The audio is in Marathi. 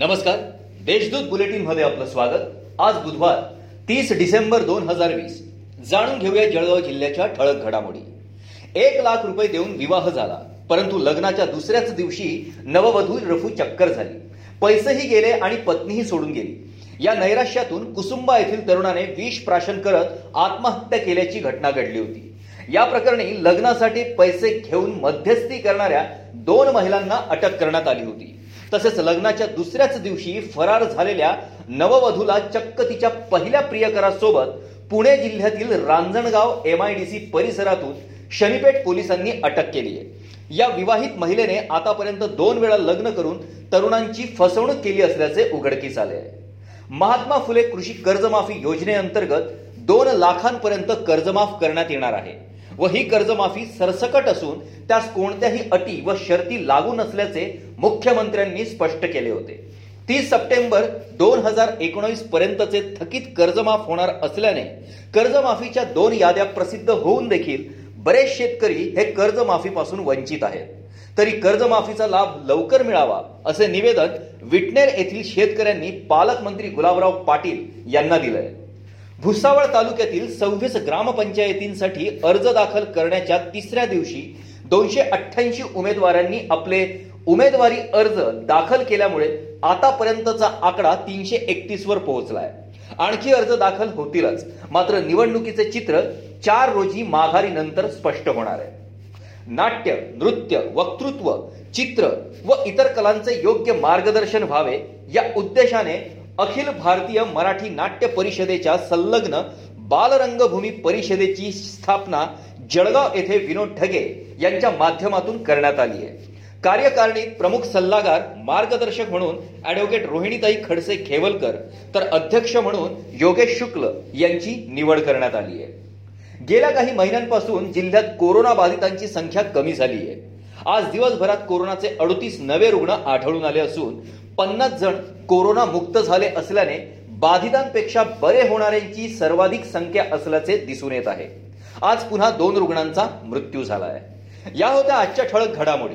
नमस्कार. देशदूत बुलेटिनमध्ये आपलं स्वागत. आज बुधवार तीस डिसेंबर दोन हजार वीस. जाणून घेऊया जळगाव जिल्ह्याच्या ठळक घडामोडी. एक लाख रुपये देऊन विवाह झाला. परंतु लग्नाच्या दुसऱ्याच दिवशी नववधू रफू चक्कर झाली. पैसेही गेले आणि पत्नीही सोडून गेली. या नैराश्यातून कुसुंबा येथील तरुणाने विष प्राशन करत आत्महत्या केल्याची घटना घडली होती. या प्रकरणी लग्नासाठी पैसे घेऊन मध्यस्थी करणाऱ्या दोन महिलांना अटक करण्यात आली होती. तसेच लग्नाच्या दुसऱ्याच दिवशी फरार झालेल्या नववधूला चक्क तिच्या पहिल्या प्रियकरासोबत पुणे जिल्ह्यातील Ranjangaon M I D C परिसरातून शनीपेठ पोलिसांनी अटक केली आहे. या विवाहित महिलेने आतापर्यंत दोन वेळा लग्न करून तरुणांची फसवणूक केली असल्याचे उघडकीस आले आहे. महात्मा फुले कृषी कर्जमाफी योजनेअंतर्गत दोन लाखांपर्यंत कर्जमाफ करण्यात येणार आहे व ही कर्जमाफी सरसकट असून त्यास कोणत्याही अटी व शर्ती लागू नसल्याचे मुख्यमंत्र्यांनी स्पष्ट केले होते. तीस सप्टेंबर दोन हजार एकोणीस पर्यंतचे थकीत कर्जमाफ होणार असल्याने कर्जमाफीच्या दोन याद्या प्रसिद्ध होऊन देखील बरेच शेतकरी हे कर्जमाफीपासून वंचित आहेत. तरी कर्जमाफीचा लाभ लवकर मिळावा असे निवेदन विटनेर येथील शेतकऱ्यांनी पालकमंत्री गुलाबराव पाटील यांना दिलंय. भुसावळ तालुक्यातील सव्वीस ग्रामपंचायतींसाठी अर्ज दाखल करण्याच्या तिसऱ्या दिवशी दोनशे अठ्ठ्याऐंशी उमेदवारांनी आपले उमेदवारी अर्ज दाखल केल्यामुळे आतापर्यंतचा आकडा तीनशे एकतीस वर पोहोचलाय. आणखी अर्ज दाखल होतीलच. मात्र निवडणुकीचे चित्र चार रोजी माघारी नंतर स्पष्ट होणार आहे. नाट्य नृत्य वक्तृत्व चित्र व इतर कलांचे योग्य मार्गदर्शन व्हावे या उद्देशाने अखिल भारतीय मराठी नाट्य परिषदेच्या संलग्न बालरंगभूमी परिषदेची स्थापना जळगाव येथे विनोद ढगे यांच्या माध्यमातून करण्यात आली आहे. कार्यकारिणीत प्रमुख सल्लागार मार्गदर्शक म्हणून ॲडव्होकेट रोहिणीताई खडसे खेवलकर तर अध्यक्ष म्हणून योगेश शुक्ल यांची निवड करण्यात आली आहे. गेल्या काही महिन्यांपासून जिल्ह्यात कोरोना बाधितांची संख्या कमी झाली आहे. आज दिवसभरात कोरोनाचे अडतीस नवे रुग्ण आढळून आले असून पन्नास जण कोरोना मुक्त झाले असल्याने बाधितांपेक्षा बरे होणाऱ्यांची सर्वाधिक संख्या असल्याचे दिसून येत आहे. आज पुन्हा दोन रुग्णांचा मृत्यू झाला आहे. या होत्या आजच्या ठळक घडामोडी.